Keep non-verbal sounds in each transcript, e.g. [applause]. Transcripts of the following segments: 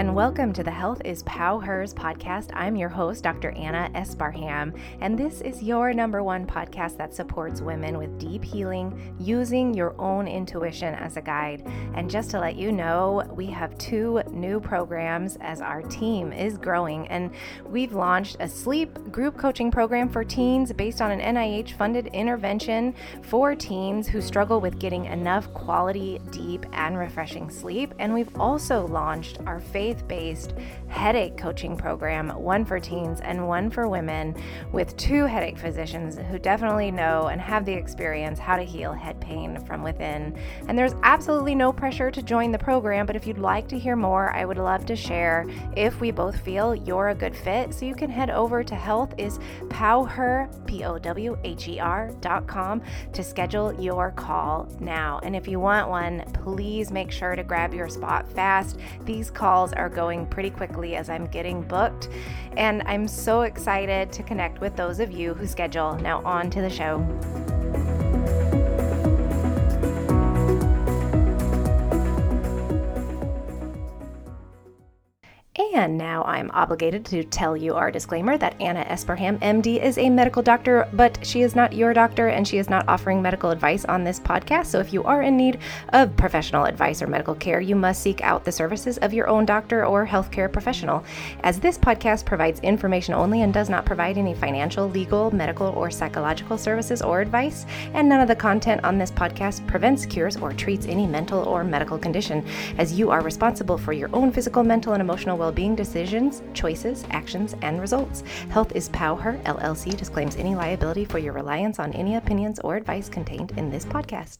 and welcome to the Health is Pow Hers podcast. I'm your host, Dr. Anna Esparham, and this is your number one podcast that supports women with deep healing using your own intuition as a guide. And just to let you know, we have two new programs as our team is growing, and we've launched a sleep group coaching program for teens based on an NIH funded intervention for teens who struggle with getting enough quality, deep, and refreshing sleep. And we've also launched our faith based headache coaching program, one for teens and one for women, with two headache physicians who definitely know and have the experience how to heal head pain from within. And there's absolutely no pressure to join the program, but if you'd like to hear more, I would love to share if we both feel you're a good fit. So you can head over to healthispowher, P O W H E R.com to schedule your call now. And if you want one, please make sure to grab your spot fast. These calls are going pretty quickly as I'm getting booked. And I'm so excited to connect with those of you who schedule. Now, on to the show. And now I'm obligated to tell you our disclaimer that Anna Esparham, MD, is a medical doctor, but she is not your doctor and she is not offering medical advice on this podcast. So if you are in need of professional advice or medical care, you must seek out the services of your own doctor or healthcare professional. As this podcast provides information only and does not provide any financial, legal, medical, or psychological services or advice, and none of the content on this podcast prevents, cures, or treats any mental or medical condition, as you are responsible for your own physical, mental, and emotional well being decisions, choices, actions, and results. Health is Power LLC disclaims any liability for your reliance on any opinions or advice contained in this podcast.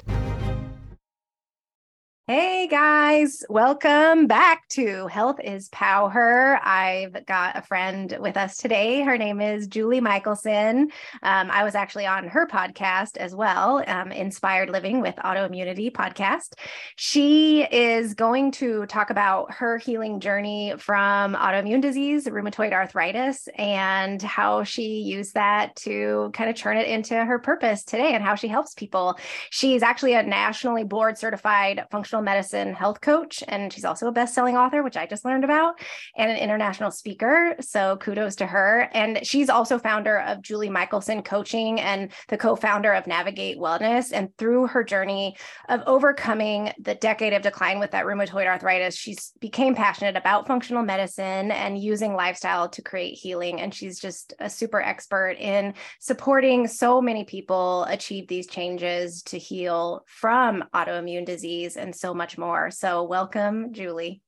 Hey guys, welcome back to Health is Power. I've got a friend with us today. Her name is Julie Michelson. Um, I was actually on her podcast as well, um, Inspired Living with Autoimmunity podcast. She is going to talk about her healing journey from autoimmune disease, rheumatoid arthritis, and how she used that to kind of turn it into her purpose today and how she helps people. She's actually a nationally board certified functional medicine health coach, and she's also a best-selling author, which I just learned about, and an international speaker. So kudos to her. And she's also founder of Julie Michelson Coaching and the co-founder of Navigate Wellness. And through her journey of overcoming the decade of decline with that rheumatoid arthritis, she's became passionate about functional medicine and using lifestyle to create healing. And she's just a super expert in supporting so many people achieve these changes to heal from autoimmune disease and so much more. So, welcome, Julie.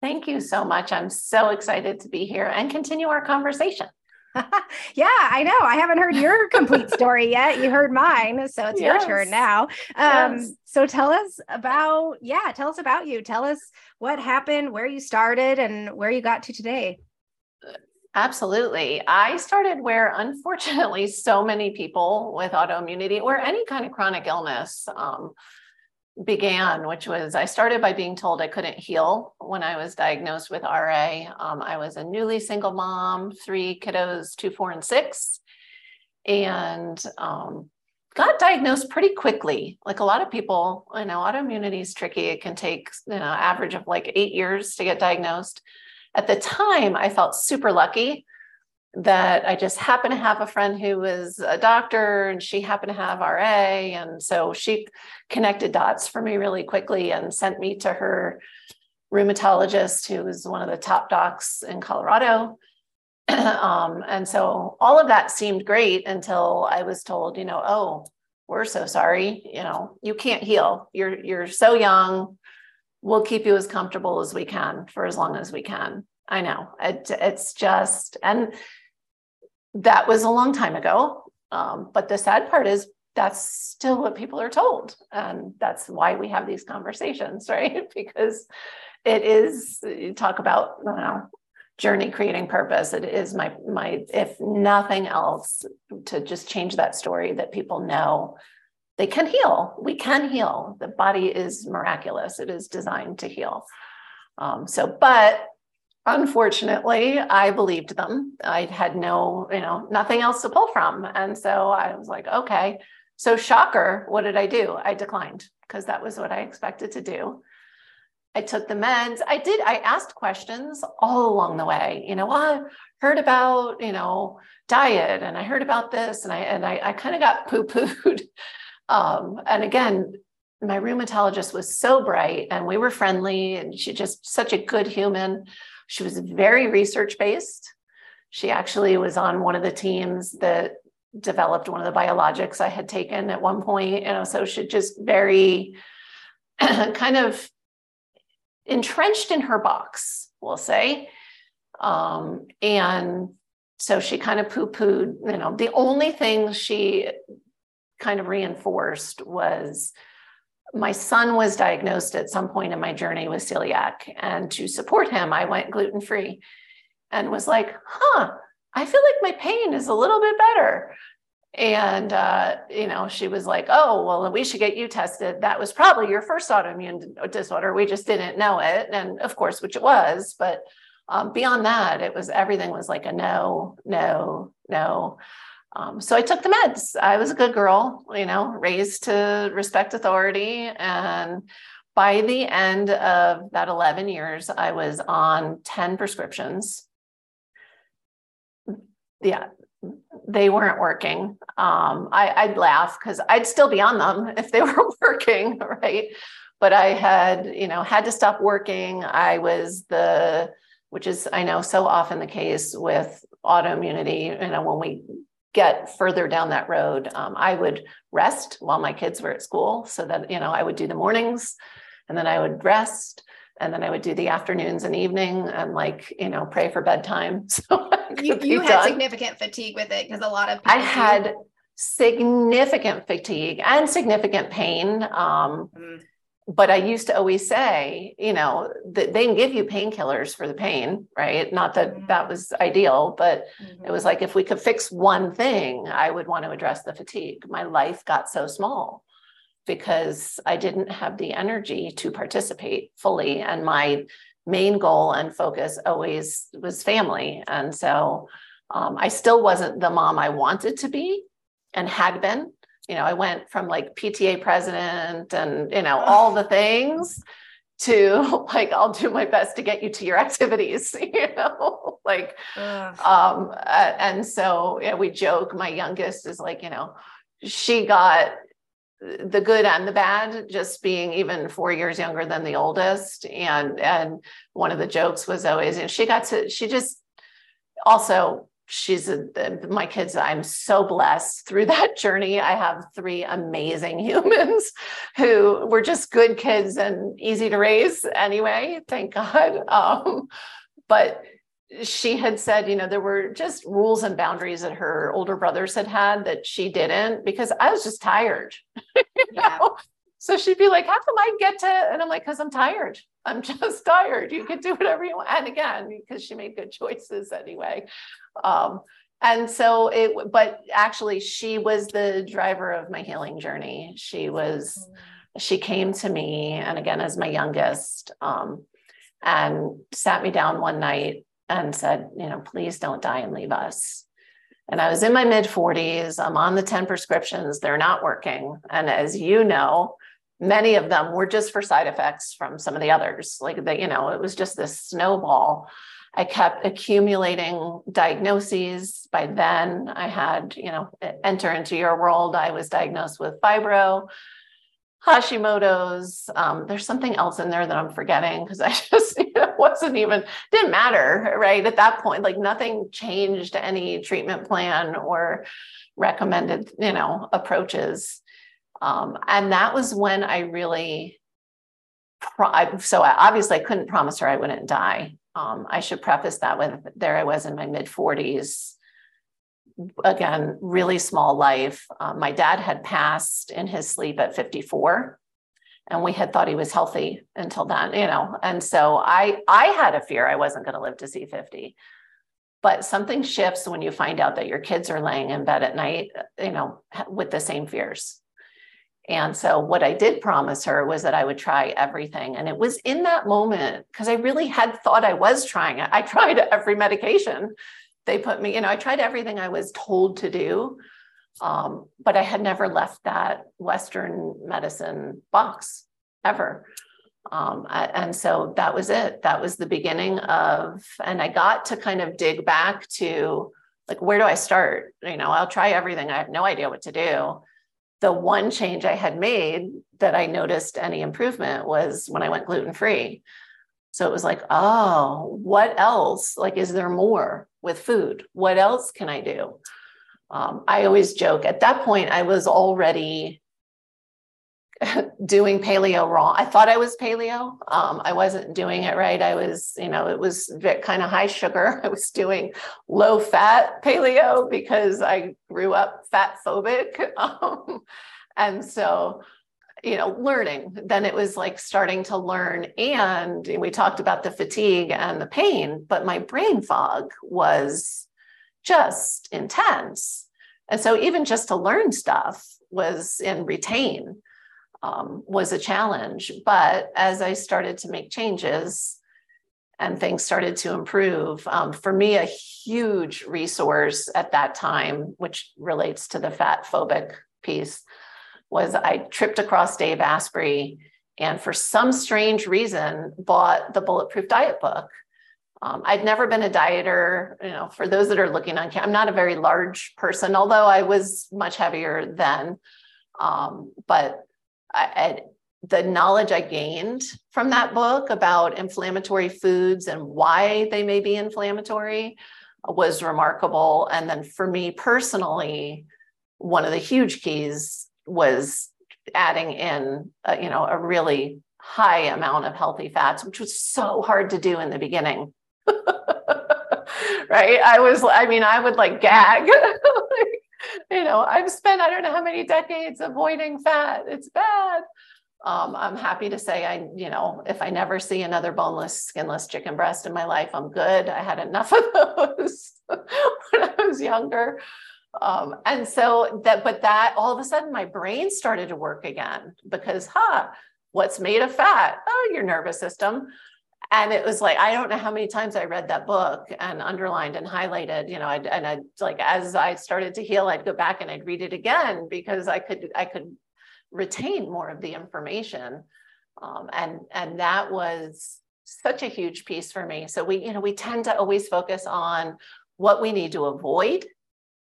Thank you so much. I'm so excited to be here and continue our conversation. [laughs] yeah, I know. I haven't heard your [laughs] complete story yet. You heard mine, so it's yes. your turn now. Um, yes. So tell us about, yeah, tell us about you. Tell us what happened, where you started, and where you got to today. Absolutely. I started where, unfortunately, so many people with autoimmunity or any kind of chronic illness um, began, which was I started by being told I couldn't heal when I was diagnosed with RA. Um, I was a newly single mom, three kiddos, two, four, and six, and um, got diagnosed pretty quickly. Like a lot of people, I know, autoimmunity is tricky. It can take, you know, average of like eight years to get diagnosed. At the time, I felt super lucky that I just happened to have a friend who was a doctor and she happened to have RA. And so she connected dots for me really quickly and sent me to her rheumatologist, who was one of the top docs in Colorado. [clears throat] um, and so all of that seemed great until I was told, you know, oh, we're so sorry, you know, you can't heal. You're you're so young. We'll keep you as comfortable as we can for as long as we can. I know it, it's just, and that was a long time ago. Um, but the sad part is that's still what people are told. And that's why we have these conversations, [laughs] right? because it is, you talk about, you know, journey creating purpose. It is my, my, if nothing else, to just change that story that people know they can heal. We can heal. The body is miraculous. It is designed to heal. Um, so, but unfortunately, I believed them. I had no, you know, nothing else to pull from. And so I was like, okay. So, shocker, what did I do? I declined because that was what I expected to do. I took the meds. I did, I asked questions all along the way. You know, well, I heard about, you know, diet and I heard about this and I and I, I kind of got [laughs] poo-pooed. Um, and again, my rheumatologist was so bright and we were friendly and she just such a good human. She was very research based. She actually was on one of the teams that developed one of the biologics I had taken at one point, you know, so she just very [clears throat] kind of entrenched in her box, we'll say. Um, and so she kind of poo-pooed, you know, the only thing she kind of reinforced was my son was diagnosed at some point in my journey with celiac and to support him i went gluten free and was like huh i feel like my pain is a little bit better. And uh, you know she was like oh well we should get you tested. That was probably your first autoimmune disorder. We just didn't know it and of course which it was but um, beyond that it was everything was like a no no no um, so I took the meds. I was a good girl, you know, raised to respect authority. And by the end of that 11 years, I was on 10 prescriptions. Yeah, they weren't working. Um, I, would laugh because I'd still be on them [laughs] if they were [laughs] working, right? But I had, you know, had to stop working. I was the, which is I know so often the case with autoimmunity. You know, when we get further down that road, um, I would rest while my kids were at school so that, you know, I would do the mornings and then I would rest and then I would do the afternoons and evening and like, you know, pray for bedtime. [laughs] So you, you had done. significant fatigue with it because a lot of I had significant fatigue and significant pain. Um, mm but I used to always say, you know, that they can give you painkillers for the pain, right? Not that mm-hmm. that was ideal, but mm-hmm. it was like if we could fix one thing, I would want to address the fatigue. My life got so small because I didn't have the energy to participate fully. And my main goal and focus always was family. And so um, I still wasn't the mom I wanted to be and had been you know, I went from like PTA president and, you know, all the things to [laughs] like, I'll do my best to get you to your [laughs] activities, [laughs] you know, like, um, and so yeah, we joke, my youngest is like, you know, she got the good and the bad just being even four years younger than the oldest. And and one of the jokes was always you know she got to she just also she's a, my kids i'm so blessed. Through that [laughs] journey i have three amazing [laughs] humans who were just good kids and easy to raise anyway thank [laughs] god. Um, but she had said you know there were just rules and boundaries that her older brothers had had that she didn't because i was just tired yeah. So she'd be like, How come I get to? And I'm like, Because I'm tired. I'm [laughs] just tired. You can do whatever you want. And again, because she made good choices anyway. Um, and so it, but actually, she was the driver of my healing journey. She was, she came to me, and again, as my youngest, um, and sat me down one night and said, You know, please don't die and leave us. And I was in my mid 40s. I'm on the 10 prescriptions. They're not working. And as you know, many of them were just for side effects from some of the others. Like that, you know, it was just this snowball. I kept accumulating diagnoses. By then, I had, you know, enter into your world. I was diagnosed with fibro, Hashimoto's. Um, there's something else in there that I'm forgetting because [laughs] I just you know, wasn't even didn't matter right at that point. Like nothing changed any treatment plan or recommended, you know, approaches. Um, and that was when I really, pro- so I, obviously I couldn't promise her I wouldn't die. Um, I should preface that with there I was in my mid 40s. Again, really small life. Um, my dad had passed in his sleep at 54 and we had thought he was healthy until then you know and so i i had a fear i wasn't going to live to see 50 but something shifts when you find out that your kids are laying in bed at night you know with the same fears and so, what I did promise her was that I would try everything. And it was in that moment because I really had thought I was trying it. [laughs] I tried every medication they put me, you know, I tried everything I was told to do. Um, but I had never left that Western medicine box ever. Um, I, and so that was it. That was the beginning of, and I got to kind of dig back to like, where do I start? You know, I'll try everything. I have no idea what to do. The one change I had made that I noticed any improvement was when I went gluten free. So it was like, oh, what else? Like, is there more with food? What else can I do? Um, I always joke at that point, I was already [laughs] doing paleo wrong. I thought I was paleo. Um, I wasn't doing it right. I was, you know, it was kind of high sugar. [laughs] I was doing low fat paleo because I grew up fat phobic. [laughs] Um, and so, you know, learning, then it was like starting to learn. And we talked about the fatigue and the pain, but my brain fog was just intense. And so even just to learn stuff was and retain um, was a challenge. But as I started to make changes and things started to improve, um, for me, a huge resource at that time, which relates to the fat phobic piece, was I tripped across Dave Asprey and for some strange reason bought the Bulletproof Diet book. Um, I'd never been a dieter. You know, for those that are looking on, I'm not a very large person, although I was much heavier then. Um, but I, the knowledge I gained from that book about inflammatory foods and why they may be inflammatory was remarkable. And then for me personally, one of the huge keys was adding in, a, you know, a really high amount of healthy fats, which was so hard to do in the beginning. [laughs] right? I was, I mean, I would like gag. [laughs] you know, I've spent I don't know how many decades avoiding fat. It's bad. Um, I'm happy to say I, you know, if I never see another boneless, skinless chicken breast in my life, I'm good. I had enough of those [laughs] when I was younger. Um, and so that, but that all of a sudden my brain started to work again because, huh, what's made of fat? Oh, your nervous system and it was like i don't know how many times i read that book and underlined and highlighted you know I'd, and i like as i started to heal i'd go back and i'd read it again because i could i could retain more of the information. Um, and and that was such a huge piece for me. So we you know we tend to always focus on what we need to avoid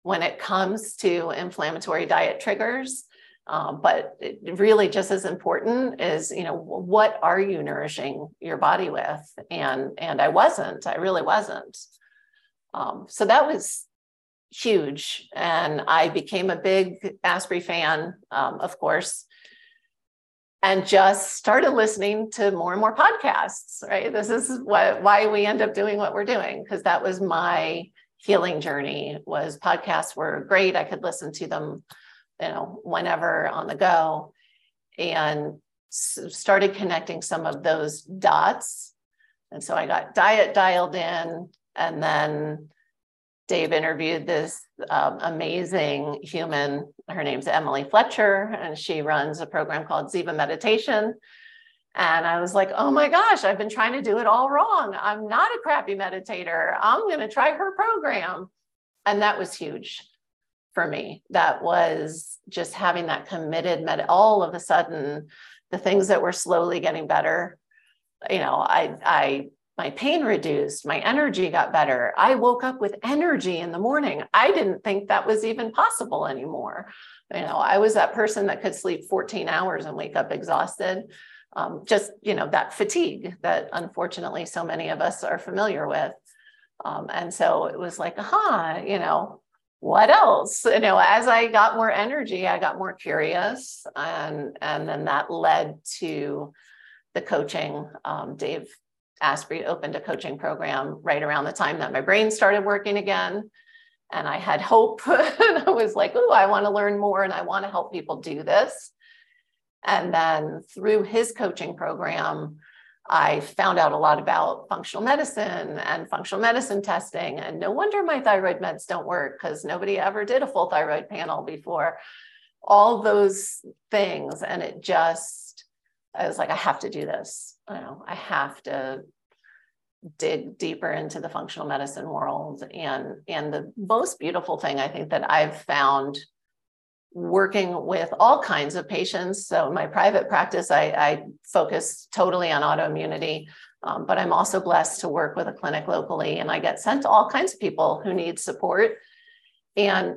when it comes to inflammatory diet triggers um, but really, just as important is, you know, what are you nourishing your body with? And and I wasn't. I really wasn't. Um, so that was huge, and I became a big Asprey fan, um, of course, and just started listening to more and more podcasts. Right, this is what why we end up doing what we're doing because that was my healing journey. Was podcasts were great. I could listen to them you know, whenever on the go, and started connecting some of those dots. And so I got diet dialed in, and then Dave interviewed this um, amazing human. Her name's Emily Fletcher, and she runs a program called Ziva Meditation. And I was like, oh my gosh, I've been trying to do it all wrong. I'm not a crappy meditator. I'm going to try her program. And that was huge for me that was just having that committed med all of a sudden the things that were slowly getting better you know i i my pain reduced my energy got better. I woke up with energy in the morning. I didn't think that was even possible anymore. You know i was that person that could sleep 14 hours and wake up exhausted. Um, just you know that fatigue that unfortunately so many of us are familiar with. Um, and so it was like aha you know what else? You know as i got more energy i got more curious and and then that led to the coaching um, dave asprey opened a coaching program right around the time that my brain started working again and i had hope. [laughs] And i was like oh i want to learn more and i want to help people do this. And then through his coaching program I found out a lot about functional medicine and functional medicine testing. And no wonder my thyroid meds don't work because nobody ever did a full thyroid panel before. All those things. And it just, I was like, I have to do this. I know, I have to dig deeper into the functional medicine world. And, and the most beautiful thing I think that I've found working with all kinds of patients. So my private practice, I, I focus totally on autoimmunity, um, but I'm also blessed to work with a clinic locally and I get sent to all kinds of people who need support. And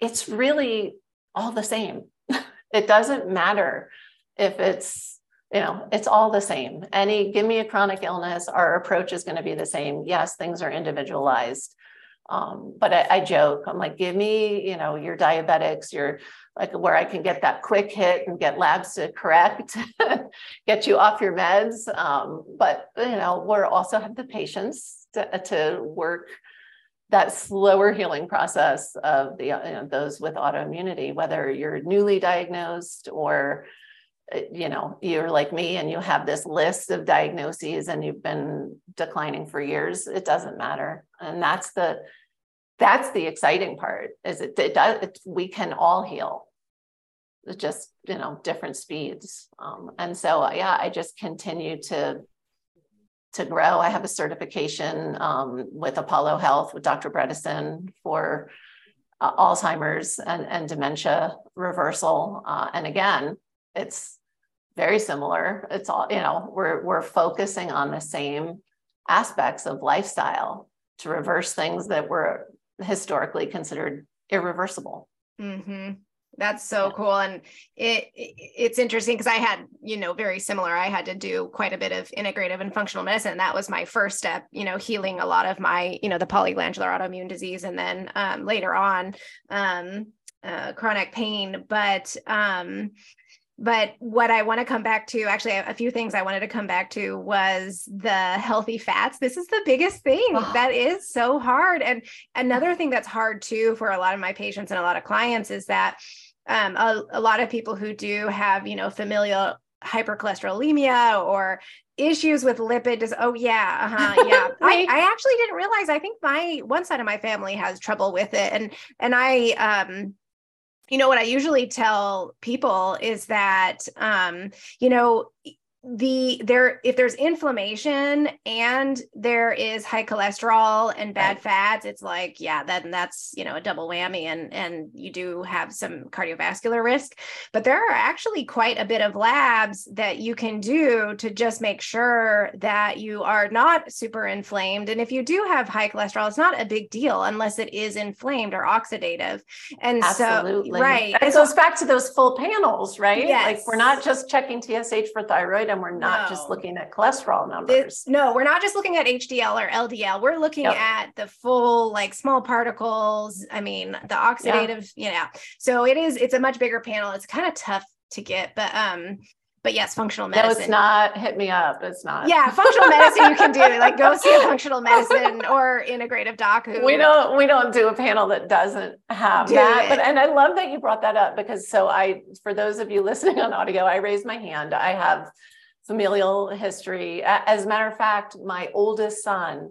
it's really all the same. [laughs] it doesn't matter if it's, you know, it's all the same. Any, give me a chronic illness, our approach is going to be the same. Yes, things are individualized. Um, but I, I, joke, I'm like, give me, you know, your diabetics, your like where I can get that quick hit and get labs to correct, [laughs] get you off your meds. Um, but you know, we're also have the patience to, to work that slower healing process of the you know, those with autoimmunity, whether you're newly diagnosed or you know you're like me and you have this list of diagnoses and you've been declining for years it doesn't matter. And that's the that's the exciting part is it, it does it, we can all heal. It's just you know different speeds. Um, and so yeah i just continue to to grow. I have a certification um, with apollo health with dr bredesen for uh, alzheimer's and, and dementia reversal uh, and again it's very similar. It's all, you know, we're we're focusing on the same aspects of lifestyle to reverse things that were historically considered irreversible. Mm-hmm. That's so cool, and it, it it's interesting because I had you know very similar. I had to do quite a bit of integrative and functional medicine. That was my first step, you know, healing a lot of my you know the polyglandular autoimmune disease, and then um, later on um, uh, chronic pain. But um, but what I want to come back to, actually, a few things I wanted to come back to was the healthy fats. This is the biggest thing oh. that is so hard. And another thing that's hard too for a lot of my patients and a lot of clients is that um, a, a lot of people who do have, you know, familial hypercholesterolemia or issues with lipid dis- oh yeah uh-huh [laughs] yeah I, I actually didn't realize i think my one side of my family has trouble with it and and i um you know what i usually tell people is that um you know the there if there's inflammation and there is high cholesterol and bad right. fats it's like yeah then that's you know a double whammy and and you do have some cardiovascular risk but there are actually quite a bit of labs that you can do to just make sure that you are not super inflamed and if you do have high cholesterol it's not a big deal unless it is inflamed or oxidative and Absolutely. so right it goes back to those full panels right yes. like we're not just checking tsh for thyroid and we're not no. just looking at cholesterol numbers. no, we're not just looking at HDL or LDL. We're looking yep. at the full like small particles. I mean, the oxidative, yeah. you know. So it is it's a much bigger panel. It's kind of tough to get, but um but yes, functional medicine. No, it's not. Hit me up. It's not. Yeah, functional medicine you can do. [laughs] Like go see a functional medicine or integrative doc. Who we don't we don't do a panel that doesn't have do that. It. But and I love that you brought that up because so I for those of you listening on audio, I raised my hand. I have familial history. As a matter of fact, my oldest son,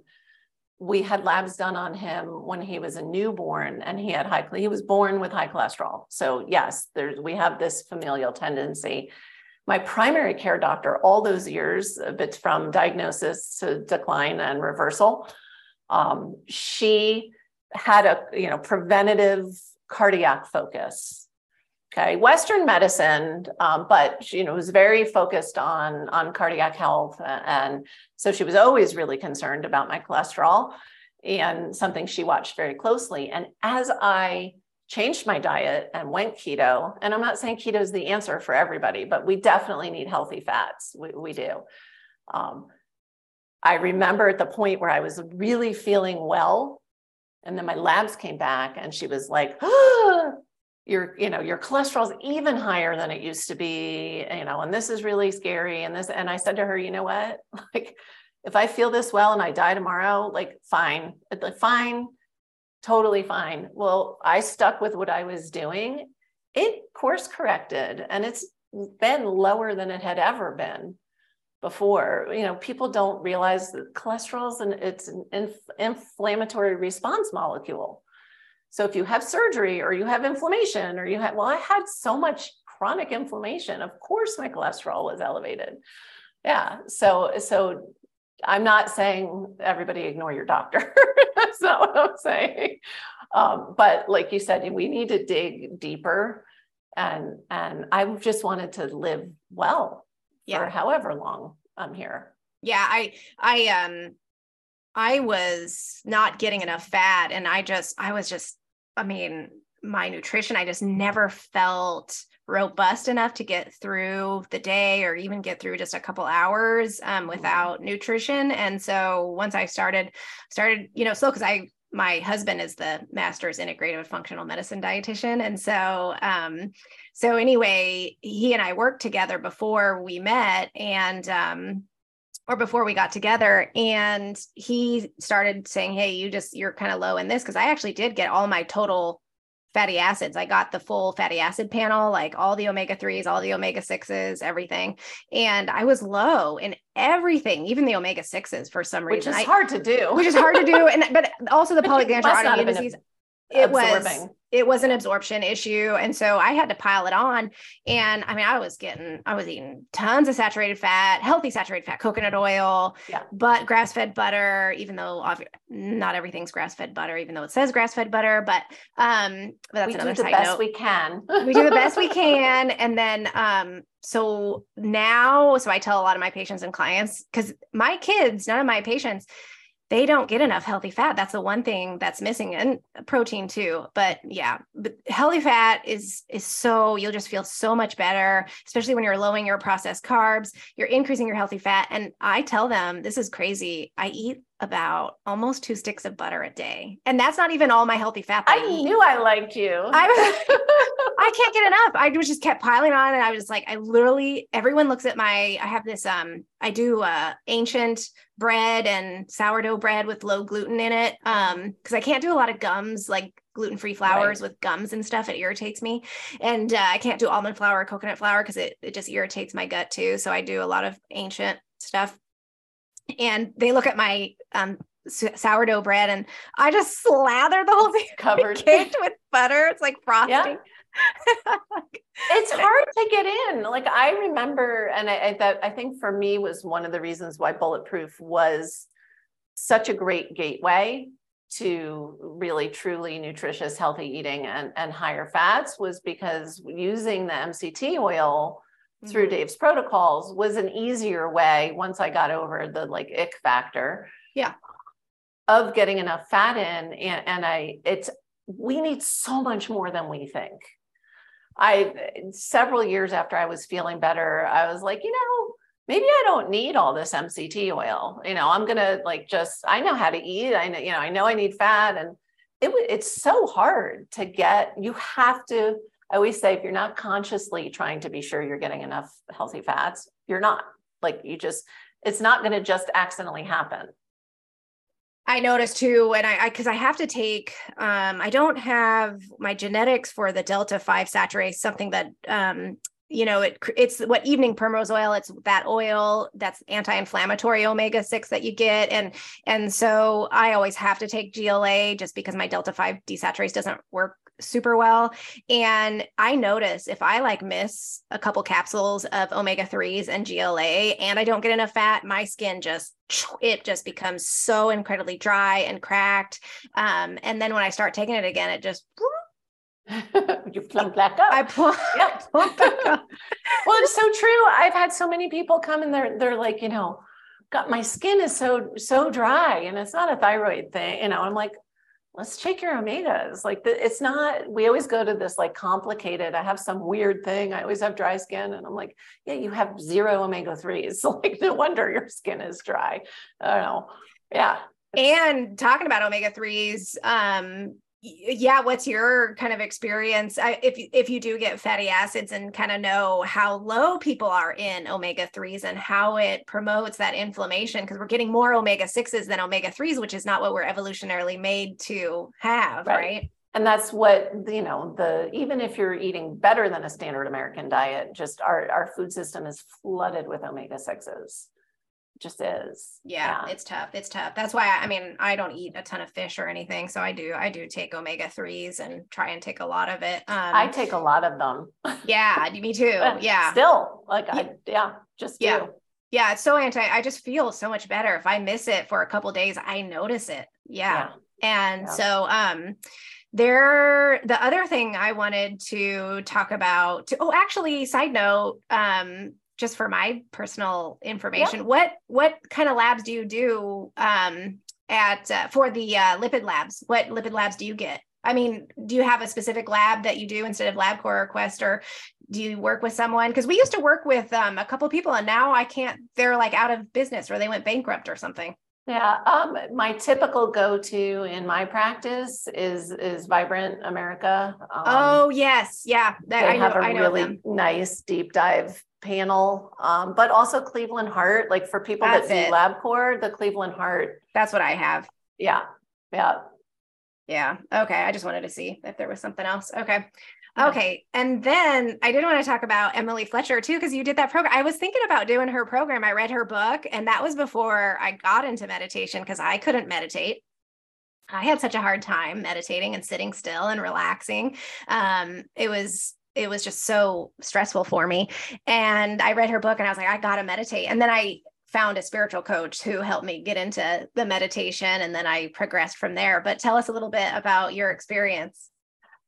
we had labs done on him when he was a newborn and he had high he was born with high cholesterol. So yes there's we have this familial tendency. My primary care doctor all those years from diagnosis to decline and reversal um, she had a you know preventative cardiac focus Okay, Western medicine, um, but she, you know, was very focused on on cardiac health, and so she was always really concerned about my cholesterol, and something she watched very closely. And as I changed my diet and went keto, and I'm not saying keto is the answer for everybody, but we definitely need healthy fats. We, we do. Um, I remember at the point where I was really feeling well, and then my labs came back, and she was like. Oh, [gasps] your you know your cholesterol is even higher than it used to be you know and this is really scary and this and i said to her you know what? [laughs] Like if i feel this well and i die tomorrow like fine like fine totally fine. Well i stuck with what i was doing. It course corrected and it's been lower than it had ever been before. You know people don't realize that cholesterol is an it's an inf- inflammatory response molecule so if you have surgery or you have inflammation or you have, well, I had so much chronic inflammation. Of course, my cholesterol was elevated. Yeah. So, so I'm not saying everybody ignore your doctor. [laughs] That's not what I'm saying. Um, but like you said, we need to dig deeper and and I just wanted to live well yeah. for however long I'm here. Yeah, I I um I was not getting enough fat and I just I was just I mean my nutrition I just never felt robust enough to get through the day or even get through just a couple hours um, mm-hmm. without nutrition and so once I started started you know slow because I my husband is the master's integrative functional medicine dietitian and so um so anyway he and i worked together before we met and um or before we got together and he started saying hey you just you're kind of low in this because i actually did get all my total fatty acids. I got the full fatty acid panel, like all the omega 3s, all the omega 6s, everything. And I was low in everything, even the omega 6s for some reason. Which is I, hard to do. Which is hard to do. And but also the [laughs] polyglandular autoimmune disease it absorbing. was it was an absorption issue and so i had to pile it on and i mean i was getting i was eating tons of saturated fat healthy saturated fat coconut oil yeah. but grass-fed butter even though not everything's grass-fed butter even though it says grass-fed butter but um but that's we another do the best note. we can we do the best we [laughs] can and then um so now so i tell a lot of my patients and clients because my kids none of my patients they don't get enough healthy fat. That's the one thing that's missing and protein too. But yeah, but healthy fat is is so you'll just feel so much better, especially when you're lowering your processed carbs, you're increasing your healthy fat. And I tell them this is crazy. I eat about almost two sticks of butter a day. And that's not even all my healthy fat. I, knew I liked you. [laughs] I, I [laughs] can't get enough. I was just kept piling on. And I was like, I literally, everyone looks at my, I have this, um, I do uh ancient bread and sourdough bread with low gluten in it. Um, cause I can't do a lot of gums like gluten-free flours right. with gums and stuff. It irritates me. And uh, I can't do almond flour or coconut flour because it, it just irritates my gut too. So I do a lot of ancient stuff and they look at my um, sourdough bread and I just slather the whole thing [laughs] covered caked with butter. It's like frosting. Yeah. [laughs] it's hard to get in. Like I remember, and I, I, that I think for me was one of the reasons why Bulletproof was such a great gateway to really truly nutritious, healthy eating and, and higher fats was because using the MCT oil through mm-hmm. Dave's protocols was an easier way once I got over the like ick factor. Yeah. Of getting enough fat in. And, and I, it's, we need so much more than we think. I, several years after I was feeling better, I was like, you know, maybe I don't need all this MCT oil. You know, I'm going to like just, I know how to eat. I know, you know, I know I need fat and it, it's so hard to get, you have to, I always say if you're not consciously trying to be sure you're getting enough healthy fats, you're not. Like you just, it's not going to just accidentally happen. I noticed too, and I because I, I, have to take, um, I don't have my genetics for the delta five desaturase, something that um, you know, it it's what evening primrose oil. It's that oil that's anti-inflammatory omega six that you get, and and so I always have to take GLA just because my delta five desaturase doesn't work super well. And I notice if I like miss a couple capsules of omega 3s and GLA and I don't get enough fat, my skin just [sniffs] it just becomes so incredibly dry and cracked. Um, and then when I start taking it again, it just [laughs] you plump back up. I plump, [laughs] yeah. [laughs] plump back up. well, it's so true. I've had so many people come and they're they're like, you know, God, my skin is so so dry, and it's not a thyroid thing. You know, I'm like, let's check your omegas. Like the, it's not, we always go to this like complicated, I have some weird thing. I always have dry skin. And I'm like, yeah, you have zero omega threes. [laughs] like no wonder your skin is dry. I don't know. Yeah. And talking about omega threes, um, yeah what's your kind of experience? I, if if you do get fatty acids and kind of know how low people are in omega 3s and how it promotes that inflammation because we're getting more omega 6s than omega 3s which is not what we're evolutionarily made to have right. right? And that's what you know the even if you're eating better than a standard american diet just our our food system is flooded with omega 6s just is. Yeah, yeah, it's tough. It's tough. That's why I, I, mean I don't eat a ton of fish or anything, so I do I do take omega threes and try and take a lot of it. Um, I take a lot of them. [laughs] yeah, me too. Yeah, still like I yeah just do. yeah yeah it's so anti. I just feel so much better if I miss it for a couple days. I notice it. Yeah, yeah. and yeah. so um there the other thing i wanted to talk about oh actually side note um just for my personal information yeah. what what kind of labs do you do um at uh, for the uh, lipid labs? What lipid labs do you get? I mean do you have a specific lab that you do instead of labcorp or quest or do you work with someone? Because we used to work with um, a couple people and now i can't they're like out of business or they went bankrupt or something. Yeah, um, my typical go-to in my practice is is Vibrant America. Um, oh yes, yeah, that, they I have know, a really nice deep dive panel, um, but also Cleveland Heart. Like for people That's that do LabCorp, the Cleveland Heart. That's what I have. Yeah, yeah, yeah. Okay, I just wanted to see if there was something else. Okay. Okay. And then I did want to talk about Emily Fletcher too, because you did that program. I was thinking about doing her program. I read her book, and that was before I got into meditation because I couldn't meditate. I had such a hard time meditating and sitting still and relaxing. Um, it was it was just so stressful for me. And I read her book and I was like, I gotta meditate. And then I found a spiritual coach who helped me get into the meditation and then I progressed from there. But tell us a little bit about your experience.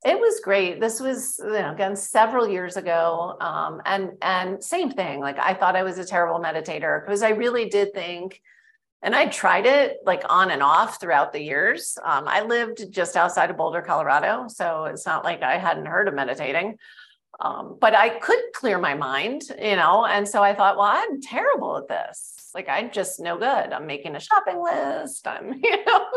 It was great. This was, you know, again, several years ago. Um, and and same thing. Like I thought I was a terrible meditator because I really did think, and I tried it like on and off throughout the years. Um, I lived just outside of Boulder, Colorado, so it's not like I hadn't heard of meditating. Um, but I could clear my mind, you know, and so I thought, well, I'm terrible at this. Like I'm just no good. I'm making a shopping list. I'm, [laughs] you know,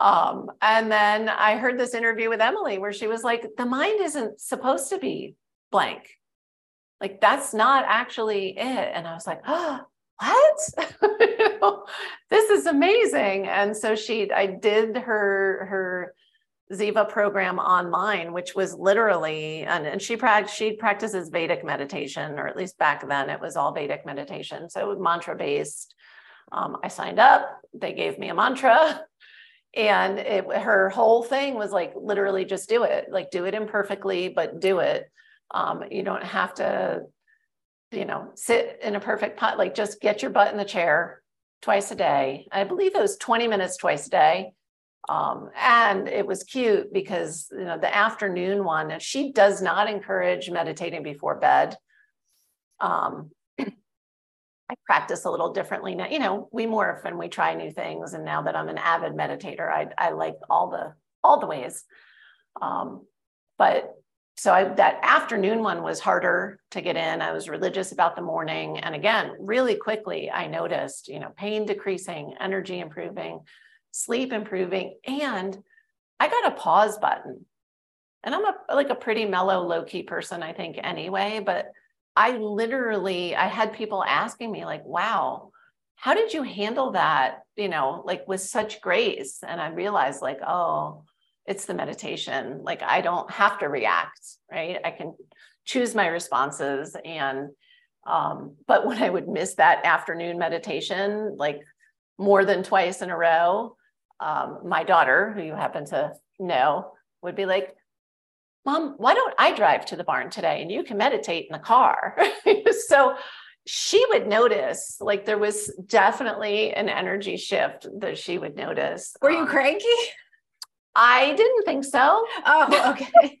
um, and then I heard this interview with Emily where she was like, the mind isn't supposed to be blank. Like that's not actually it. And I was like, oh, what? [laughs] this is amazing. And so she, I did her, her Ziva program online, which was literally, and, and she, practiced she practices Vedic meditation, or at least back then it was all Vedic meditation. So it was mantra based. Um, I signed up, they gave me a mantra and it, her whole thing was like literally just do it like do it imperfectly but do it um, you don't have to you know sit in a perfect pot like just get your butt in the chair twice a day i believe it was 20 minutes twice a day um, and it was cute because you know the afternoon one and she does not encourage meditating before bed um, [clears throat] I practice a little differently now. You know, we morph and we try new things. And now that I'm an avid meditator, I, I like all the all the ways. Um, but so I, that afternoon one was harder to get in. I was religious about the morning, and again, really quickly, I noticed you know pain decreasing, energy improving, sleep improving, and I got a pause button. And I'm a like a pretty mellow, low key person, I think, anyway. But I literally, I had people asking me, like, wow, how did you handle that? You know, like with such grace. And I realized, like, oh, it's the meditation. Like, I don't have to react, right? I can choose my responses. And, um, but when I would miss that afternoon meditation, like more than twice in a row, um, my daughter, who you happen to know, would be like, Mom, why don't I drive to the barn today and you can meditate in the car? [laughs] so she would notice, like, there was definitely an energy shift that she would notice. Were you um, cranky? I didn't think so. Oh, [laughs] okay.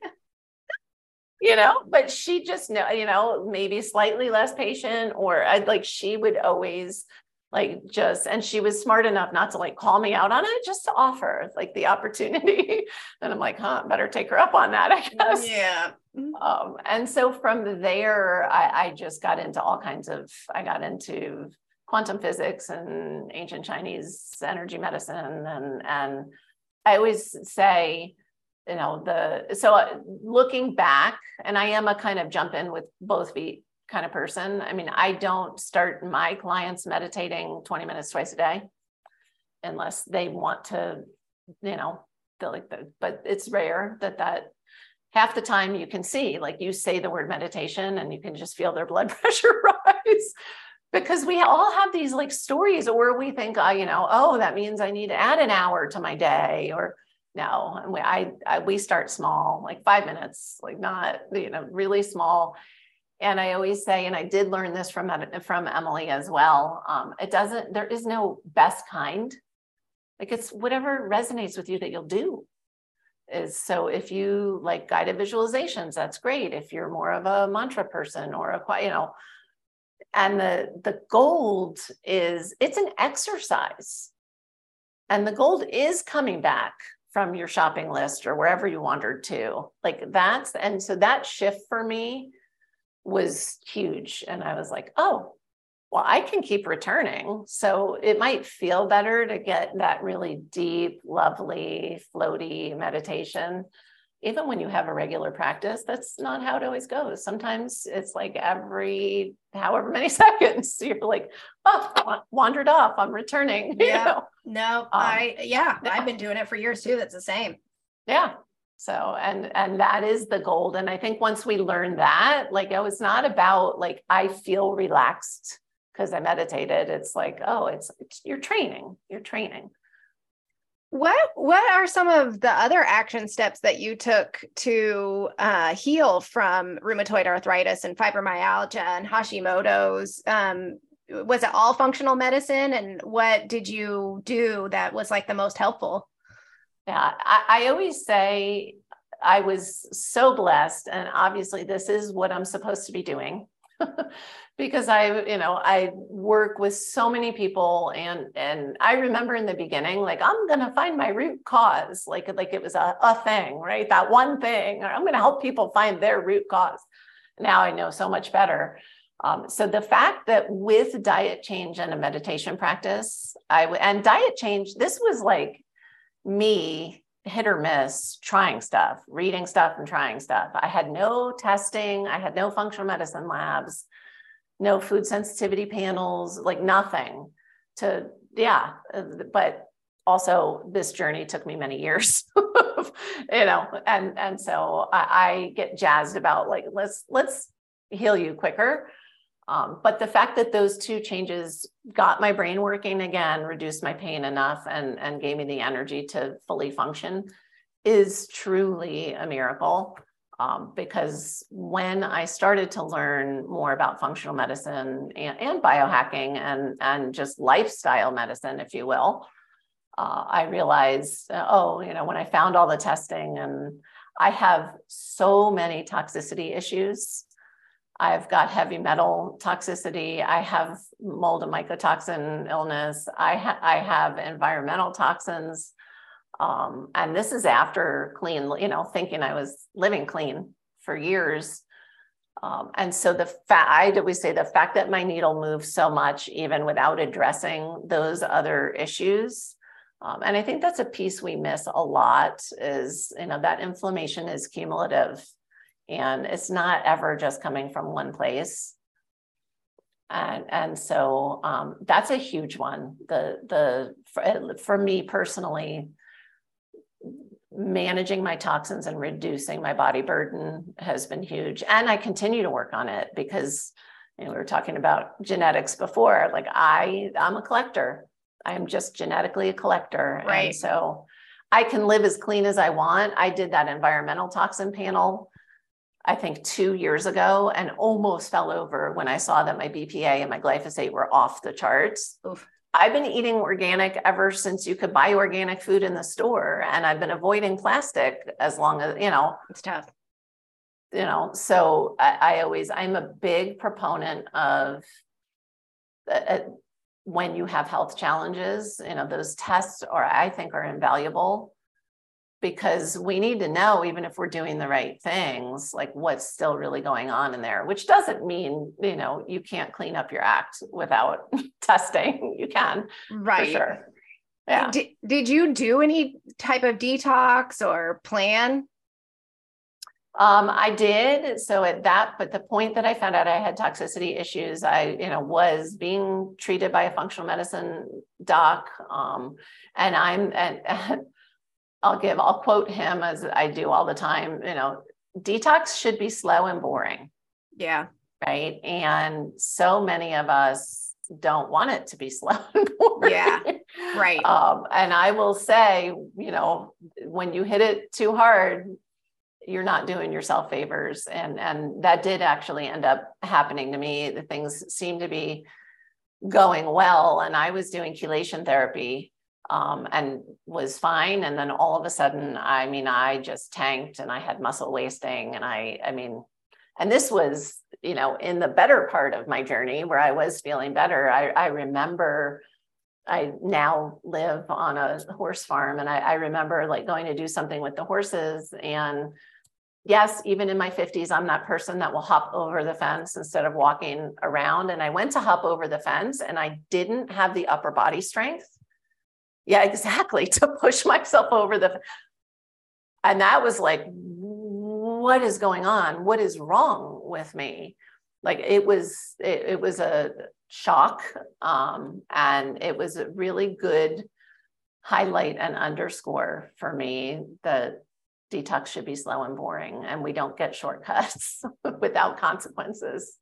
you know, but she just know, you know, maybe slightly less patient, or I'd like she would always like just and she was smart enough not to like call me out on it just to offer like the opportunity [laughs] and i'm like huh better take her up on that i guess yeah mm-hmm. um, and so from there I, I just got into all kinds of i got into quantum physics and ancient chinese energy medicine and and i always say you know the so uh, looking back and i am a kind of jump in with both feet kind of person. I mean, I don't start my clients meditating 20 minutes twice a day unless they want to, you know, feel like the, but it's rare that that half the time you can see, like you say the word meditation and you can just feel their blood [laughs] pressure rise because we all have these like stories where we think, uh, you know, oh, that means I need to add an hour to my day or no. And we, I, I, we start small, like five minutes, like not, you know, really small and I always say, and I did learn this from from Emily as well. Um, it doesn't. There is no best kind. Like it's whatever resonates with you that you'll do. is so if you like guided visualizations, that's great. If you're more of a mantra person or a, you know, and the the gold is it's an exercise. And the gold is coming back from your shopping list or wherever you wandered to. Like that's and so that shift for me was huge. And i was like oh well i can keep returning. So it might feel better to get that really deep lovely floaty meditation even when you have a regular practice, that's not how it always goes. Sometimes it's like every however many [laughs] seconds, you're like, oh, wandered off. I'm returning. Yeah. [laughs] You know? No, um, I, yeah, yeah, I've been doing it for years too. That's the same. Yeah. So, and, and that is the gold. And I think once we learn that, like, oh, it's not about like, I feel relaxed because I meditated. It's like, oh, it's, it's you're training, you're training. What what are some of the other action steps that you took to uh, heal from rheumatoid arthritis and fibromyalgia and Hashimoto's? Um, was it all functional medicine, and what did you do that was like the most helpful? Yeah, I, I always say I was so blessed, and obviously this is what I'm supposed to be doing. [laughs] because I, you know, I work with so many people and and I remember in the beginning, like, I'm gonna find my root cause, like like it was a, a thing, right? That one thing, or I'm gonna help people find their root cause. Now I know so much better. Um, so the fact that with diet change and a meditation practice, I w- and diet change, this was like me hit or miss trying stuff, reading stuff and trying stuff. I had no testing, I had no functional medicine labs no food sensitivity panels, like nothing to, yeah. Uh, but also this journey took me many years, [laughs] you know, and, and so I, I get jazzed about like, let's, let's heal you quicker. Um, but the fact that those two changes got my brain working again, reduced my pain enough, and and gave me the energy to fully function, is truly a miracle um, because when I started to learn more about functional medicine and, and biohacking and, and just lifestyle medicine, if you will, uh, I realized, oh, you know, when I found all the testing and I have so many toxicity issues. I've got heavy metal toxicity. I have mold and mycotoxin illness. I, ha- I have environmental toxins. Um, and this is after clean, you know, thinking I was living clean for years. Um, and so the fact, I always say the fact that my needle moves so much, even without addressing those other issues. Um, and I think that's a piece we miss a lot is, you know, that inflammation is cumulative and it's not ever just coming from one place. And, and so um, that's a huge one. The, the, for, for me personally, managing my toxins and reducing my body burden has been huge. And I continue to work on it because you know, we were talking about genetics before. Like I, I'm a collector. I am just genetically a collector. Right. And so I can live as clean as I want. I did that environmental toxin panel, I think two years ago, and almost fell over when I saw that my BPA and my glyphosate were off the charts. Oof. I've been eating organic ever since you could buy organic food in the store, and I've been avoiding plastic as long as you know. It's tough. You know, so I, I always I'm a big proponent of uh, uh, when you have health challenges. You know, those tests, are I think, are invaluable because we need to know even if we're doing the right things like what's still really going on in there which doesn't mean you know you can't clean up your act without [laughs] testing you can right sure yeah did, did you do any type of detox or plan um, I did. So at that, but the point that I found out I had toxicity issues, I, you know, was being treated by a functional medicine doc. Um, and I'm, and [laughs] I'll give, I'll quote him as I do all the time, you know, detox should be slow and boring. Yeah. Right. And so many of us don't want it to be [laughs] slow and boring. Yeah. Right. Um, and I will say, you know, when you hit it too hard, you're not doing yourself favors. And, and that did actually end up happening to me. The things seemed to be going well. And I was doing chelation therapy um, and was fine. And then all of a sudden, I mean, I just tanked and I had muscle wasting. And I, I mean, and this was, you know, in the better part of my journey where I was feeling better. I, I remember I now live on a horse farm and I, I remember like going to do something with the horses and yes, even in my 50s, I'm that person that will hop over the fence instead of walking around. And I went to hop over the fence and I didn't have the upper body strength. Yeah, exactly. [laughs] To push myself over the. And that was like, what is going on? What is wrong with me? Like it was, it, it was a shock. Um, and it was a really good highlight and underscore for me that detox should be slow and boring and we don't get shortcuts [laughs] without consequences.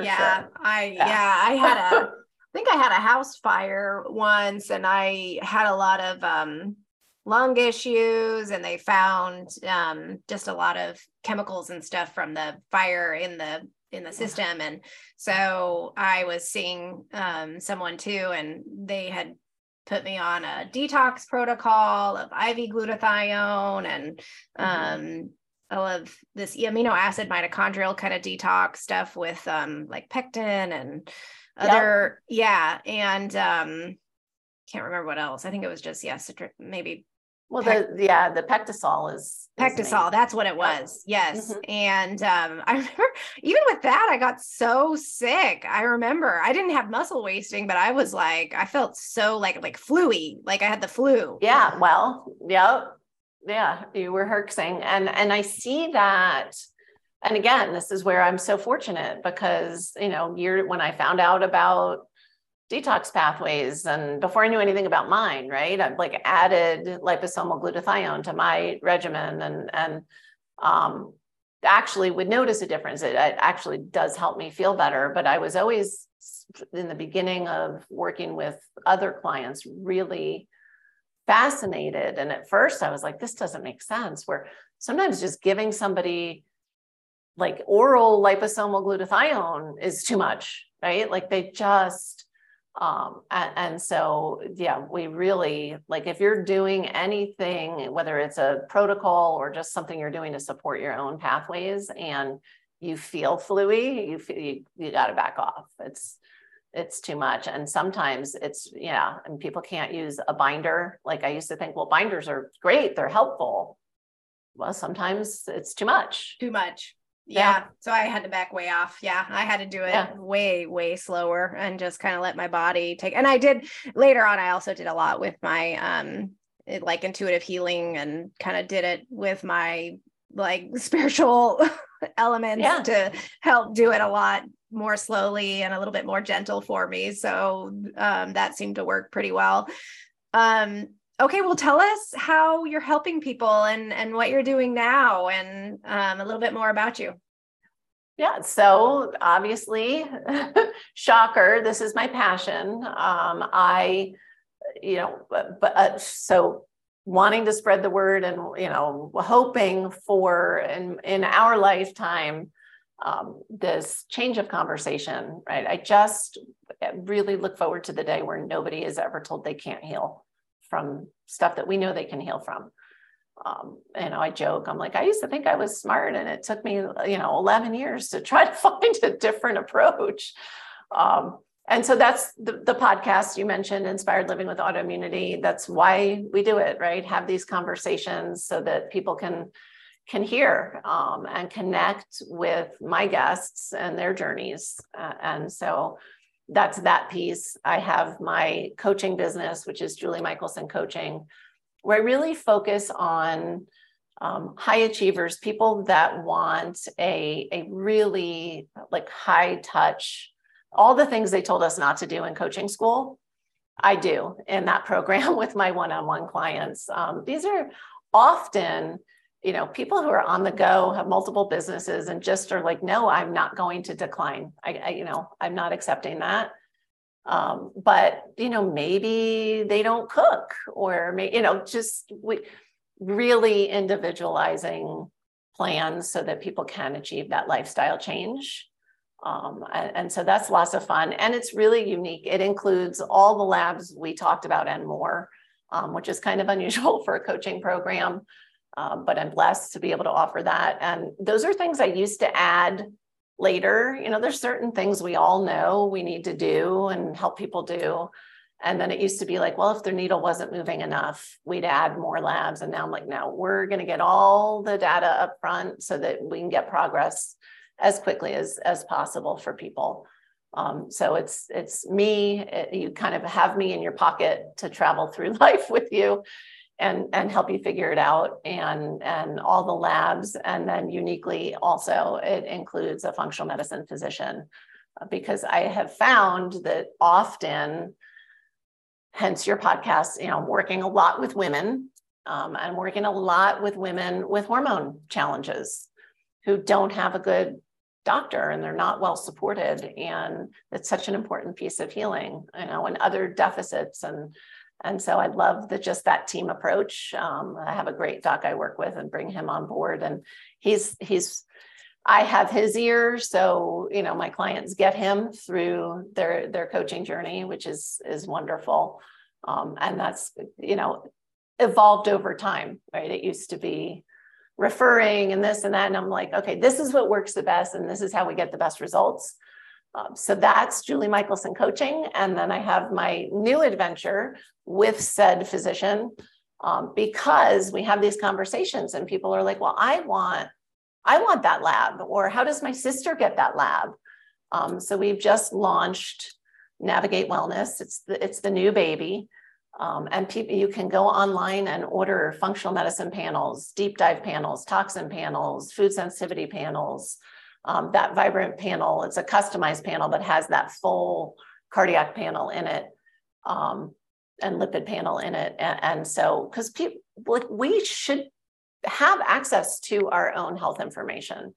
yeah, sure. I yeah. yeah, I had a [laughs] think I had a house fire once and I had a lot of um lung issues and they found um just a lot of chemicals and stuff from the fire in the in the system and so I was seeing um someone too and they had put me on a detox protocol of IV glutathione and mm-hmm. um, all of this amino acid mitochondrial kind of detox stuff with um, like pectin and other yep. yeah and um, can't remember what else. I think it was just yeah, maybe well, the yeah, the PectaSol is, PectaSol. That's what it was. Yes, mm-hmm. and um, I [laughs] remember even with that, I got so sick. I remember I didn't have muscle wasting, but I was like, I felt so like like fluey, like I had the flu. Yeah. Well. Yeah. Yeah. You were herxing, and and I see that. And again, this is where I'm so fortunate because you know, when I found out about detox pathways and before i knew anything about mine right i've like added liposomal glutathione to my regimen and and um, actually would notice a difference. It, it actually does help me feel better but i was always in the beginning of working with other clients really fascinated. And at first i was like this doesn't make sense where sometimes just giving somebody like oral liposomal glutathione is too much right? Like they just um, and, and, so yeah we really like if you're doing anything whether it's a protocol or just something you're doing to support your own pathways and you feel fluey you feel you, you got to back off. It's it's too much. And sometimes it's yeah and people can't use a binder. Like i used to think well binders are great they're helpful. Well sometimes it's too much. Too much yeah. yeah. So I had to back way off. Yeah. I had to do it yeah. way, way slower and just kind of let my body take. And I did later on, I also did a lot with my um like intuitive healing and kind of did it with my like [laughs] spiritual elements yeah. to help do it a lot more slowly and a little bit more gentle for me. So um that seemed to work pretty well. Um okay well tell us how you're helping people and and what you're doing now and um, a little bit more about you. Yeah so obviously [laughs] shocker this is my passion. Um, i you know but, but uh, so wanting to spread the word and you know hoping for in in our lifetime um, this change of conversation right? I just really look forward to the day where nobody is ever told they can't heal from stuff that we know they can heal from. Um, know, I joke, I'm like, I used to think I was smart and it took me, you know, 11 years to try to [laughs] find a different approach. Um, and so that's the, the podcast you mentioned, Inspired Living with Autoimmunity. That's why we do it, right? Have these conversations so that people can can hear um, and connect with my guests and their journeys. Uh, and so that's that piece. I have my coaching business, which is Julie Michelson Coaching, where I really focus on um, high achievers, people that want a, a really like high touch, all the things they told us not to do in coaching school. I do in that program [laughs] with my one on one clients. Um, these are often you know people who are on the go have multiple businesses and just are like no i'm not going to decline. I, I you know i'm not accepting that. Um, but you know maybe they don't cook or may, you know just we really individualizing plans so that people can achieve that lifestyle change. Um, and, and so that's lots of fun. And it's really unique. It includes all the labs we talked about and more um, which is kind of unusual [laughs] for a coaching program. Um, but I'm blessed to be able to offer that. And those are things I used to add later. You know, there's certain things we all know we need to do and help people do. And then it used to be like, well, if their needle wasn't moving enough, we'd add more labs. And now I'm like, no, we're going to get all the data up front so that we can get progress as quickly as, as possible for people. Um, so it's it's me. It, you kind of have me in your pocket to travel through [laughs] life with you, and and help you figure it out. And and all the labs, and then uniquely also it includes a functional medicine physician, because I have found that often hence your podcast, you know, I'm working a lot with women. Um, I'm working a lot with women with hormone challenges who don't have a good doctor and they're not well supported. And it's such an important piece of healing, you know, and other deficits. And and so I love the just that team approach. Um, I have a great doc I work with and bring him on board. And he's he's I have his ear, so you know my clients get him through their their coaching journey, which is is wonderful, um, and that's you know evolved over time. Right, it used to be referring and this and that, and I'm like, okay, this is what works the best, and this is how we get the best results. Um, so that's Julie Michelson coaching, and then I have my new adventure with said physician um, because we have these conversations, and people are like, well, I want I want that lab, or how does my sister get that lab? Um, so we've just launched Navigate Wellness. It's the, it's the new baby. Um, and people, you can go online and order functional medicine panels, deep dive panels, toxin panels, food sensitivity panels. Um, that vibrant panel, it's a customized panel, but has that full cardiac panel in it um, and lipid panel in it. And, and so, because people, like, we should have access to our own health information.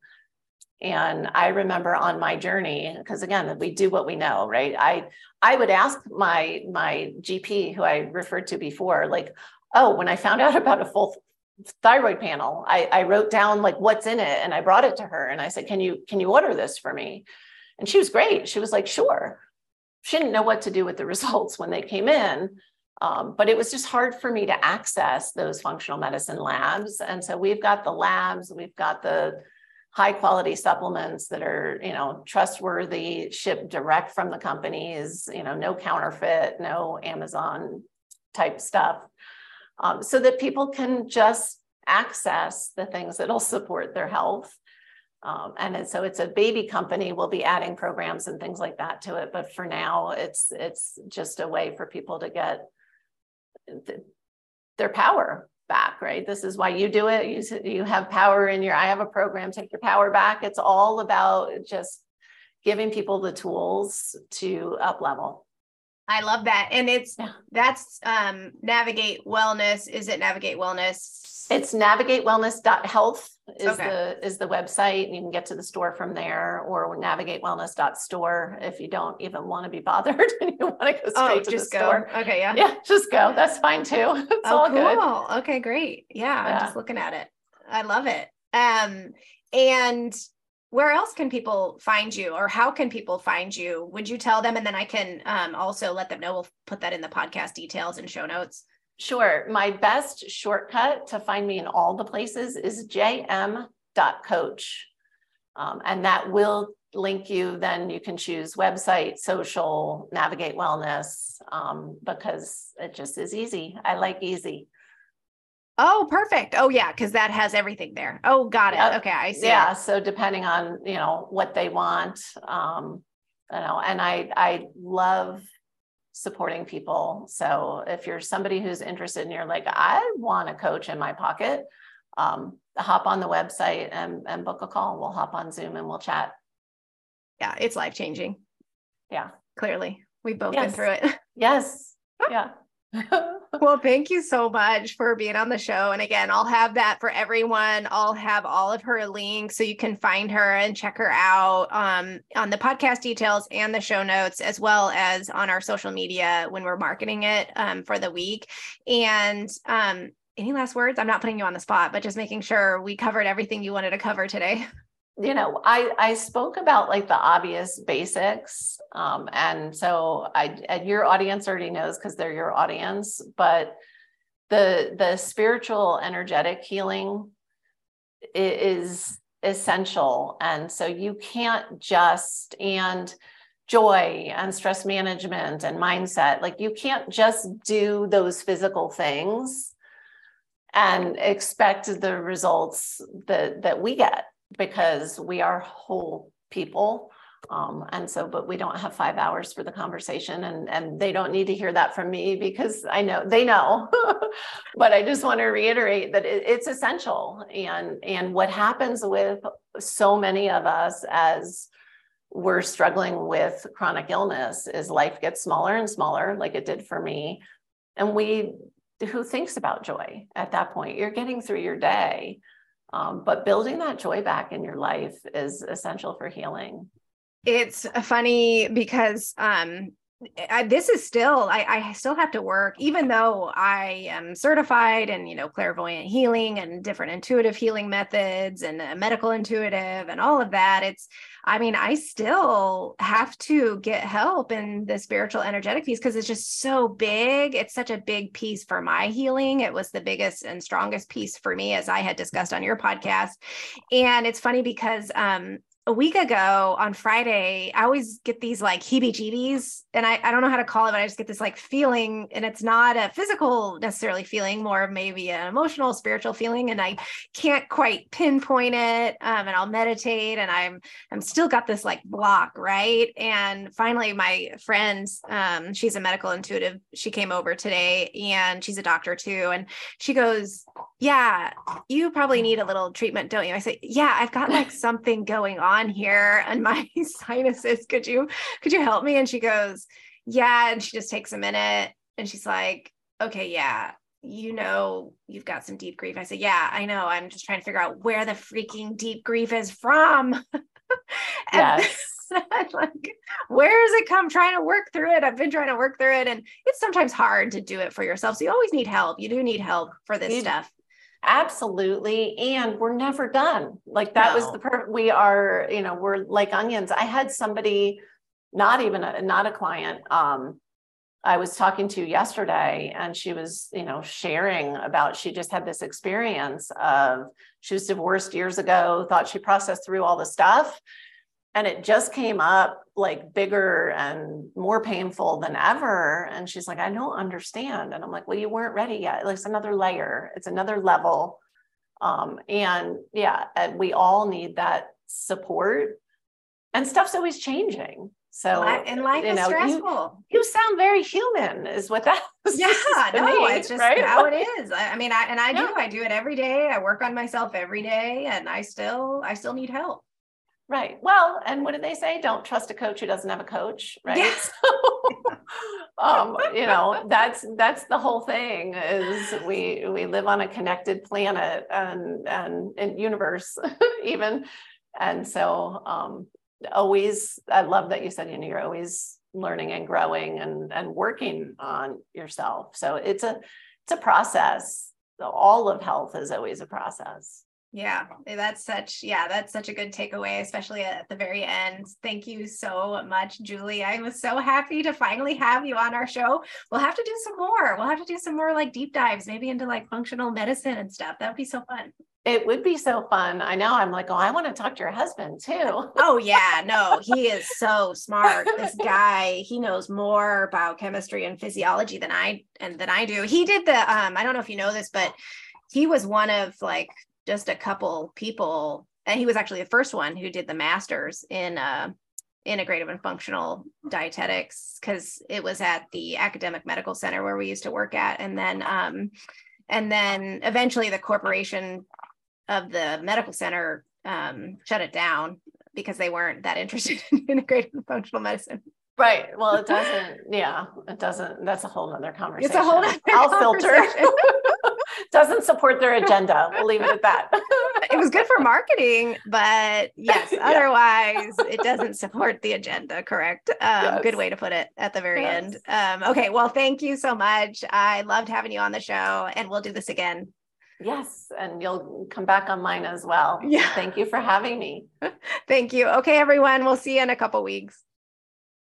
And I remember on my journey, because again, we do what we know, right? I I would ask my my GP, who I referred to before, like, oh, when I found out [laughs] about a full thyroid panel, I, I wrote down like what's in it and I brought it to her and I said, Can you can you order this for me? And she was great. She was like, sure. She didn't know what to do with the [laughs] results when they came in. Um, but it was just hard for me to access those functional medicine labs. And so we've got the labs, we've got the high quality supplements that are, you know, trustworthy, shipped direct from the companies, you know, no counterfeit, no Amazon type stuff, um, so that people can just access the things that'll support their health. Um, and so it's a baby company. We'll be adding programs and things like that to it. But for now, it's it's just a way for people to get their power back, right? This is why you do it. You, you have power in your, I have a program, take your power back. It's all about just giving people the tools to up level. I love that. And it's that's um navigate wellness. Is it navigate wellness? It's navigatewellness.health is okay. the is the website. and You can get to the store from there or navigatewellness.store if you don't even want to be bothered [laughs] and you want to go oh, straight oh, to just the go. store. Okay, yeah. Yeah, just go. That's fine too. [laughs] It's oh, all cool. good. Okay, great. Yeah, yeah, I'm just looking at it. I love it. Um and where else can people find you or how can people find you? Would you tell them? And then i can um, also let them know. We'll put that in the podcast details and show notes. Sure. My best shortcut to find me in all the places is jm.coach um, and that will link you. Then you can choose website social navigate wellness um, because it just is easy. I like easy Oh, perfect. Oh, yeah, because that has everything there. Oh, got it. Okay, I see. Yeah. It. So depending on you know what they want, um, you know, and I I love supporting people. So if you're somebody who's interested and you're like, I want a coach in my pocket, um, hop on the website and and book a call. We'll hop on Zoom and we'll chat. Yeah, it's life changing. Yeah, clearly we've both yes. been through it. [laughs] Yes. Yeah. [laughs] well, thank you so much for being on the show. And again, I'll have that for everyone. I'll have all of her links so you can find her and check her out um, on the podcast details and the show notes, as well as on our social media when we're marketing it um, for the week. And um, any last words? I'm not putting you on the spot, but just making sure we covered everything you wanted to cover today. [laughs] you know i i spoke about like the obvious basics um, and so i and your audience already knows because they're your audience but the the spiritual energetic healing is essential and so you can't just and joy and stress management and mindset like you can't just do those physical things and expect the results that that we get because we are whole people um, and so but we don't have five hours for the conversation and and they don't need to hear that from me because i know they know. [laughs] But i just want to reiterate that it, it's essential and and what happens with so many of us as we're struggling with chronic illness is life gets smaller and smaller like it did for me. And we who thinks about joy at that point? You're getting through your day um, but building that joy back in your life is essential for healing. It's funny because um I, this is still I, I still have to work even though i am certified in you know clairvoyant healing and different intuitive healing methods and medical intuitive and all of that it's i mean i still have to get help in the spiritual energetic piece because it's just so big it's such a big piece for my healing it was the biggest and strongest piece for me as i had discussed on your podcast and it's funny because um a week ago on Friday, I always get these like heebie jeebies, and I, I don't know how to call it, but I just get this like feeling, and it's not a physical necessarily feeling, more maybe an emotional, spiritual feeling, and I can't quite pinpoint it. Um, and I'll meditate, and I'm I'm still got this like block, right? And finally, my friend, um, she's a medical intuitive, she came over today, and she's a doctor too, and she goes, "Yeah, you probably need a little treatment, don't you?" I say, "Yeah, I've got like something going on." On here and my [laughs] sinuses could you could you help me? And she goes yeah and she just takes a minute and she's like okay yeah you know you've got some deep grief. I said yeah i know i'm just trying to figure out where the freaking deep grief is from. [laughs] [laughs] Yes. like where does it come? Trying to work through it. I've been trying to work through it. And it's sometimes hard to do it for yourself. So you always need help. You do need help for this you, stuff Absolutely. And we're never done. Like that no. was the per we are, you know, we're like onions. I had somebody, not even a not a client, um, I was talking to yesterday and she was, you know, sharing about she just had this experience of she was divorced years ago, thought she processed through all the stuff and it just came up like bigger and more painful than ever and she's like i don't understand and i'm like well you weren't ready yet it's another layer it's another level um, and yeah and we all need that support and stuff's always changing so and life you is stressful. You, you, sound very human, is what that. [laughs] Yeah, no, it's just right? how it is. I, I mean, I and I yeah. do. I do it every day. I work on myself every day, and I still, I still need help. Right. Well, and what did they say? Don't trust a coach who doesn't have a coach, right? Yeah. [laughs] So, um, you know, [laughs] that's that's the whole thing is we we live on a connected planet and and, and universe [laughs] even. And so um always I love that you said, you know, you're always learning and growing and and working on yourself. So it's a it's a process. All of health is always a process. Yeah, eh, that's such yeah, that's such a good takeaway, especially at the very end. Thank you so much, Julie. I was so happy to finally have you on our show. We'll have to do some more. We'll have to do some more like deep dives, maybe into like functional medicine and stuff. That would be so fun. It would be so fun. I know. I'm like, oh, I want to talk to your husband too. [laughs] oh yeah, no, he is [laughs] so smart. This guy, he knows more about chemistry and physiology than I and than I do. He did the um, I don't know if you know this, but he was one of like just a couple people and he was actually the first one who did the masters in uh, integrative and functional dietetics because it was at the academic medical center where we used to work at and then um, and then eventually the corporation of the medical center um, shut it down because they weren't that interested in [laughs] integrative and functional medicine Right. Well, it doesn't. Yeah, it doesn't. That's a whole other conversation. It's a whole other I'll filter. Doesn't support their agenda. We'll leave it at that. it was good for marketing, but yes, [laughs] yeah. otherwise it doesn't support the agenda. Correct. Um, yes. Good way to put it at the very yes. end. Um, okay. Well, thank you so much. I loved having you on the show, and we'll do this again. Yes, and you'll come back on mine as well. Yeah. Thank you for having me. [laughs] Thank you. Okay, everyone. We'll see you in a couple weeks.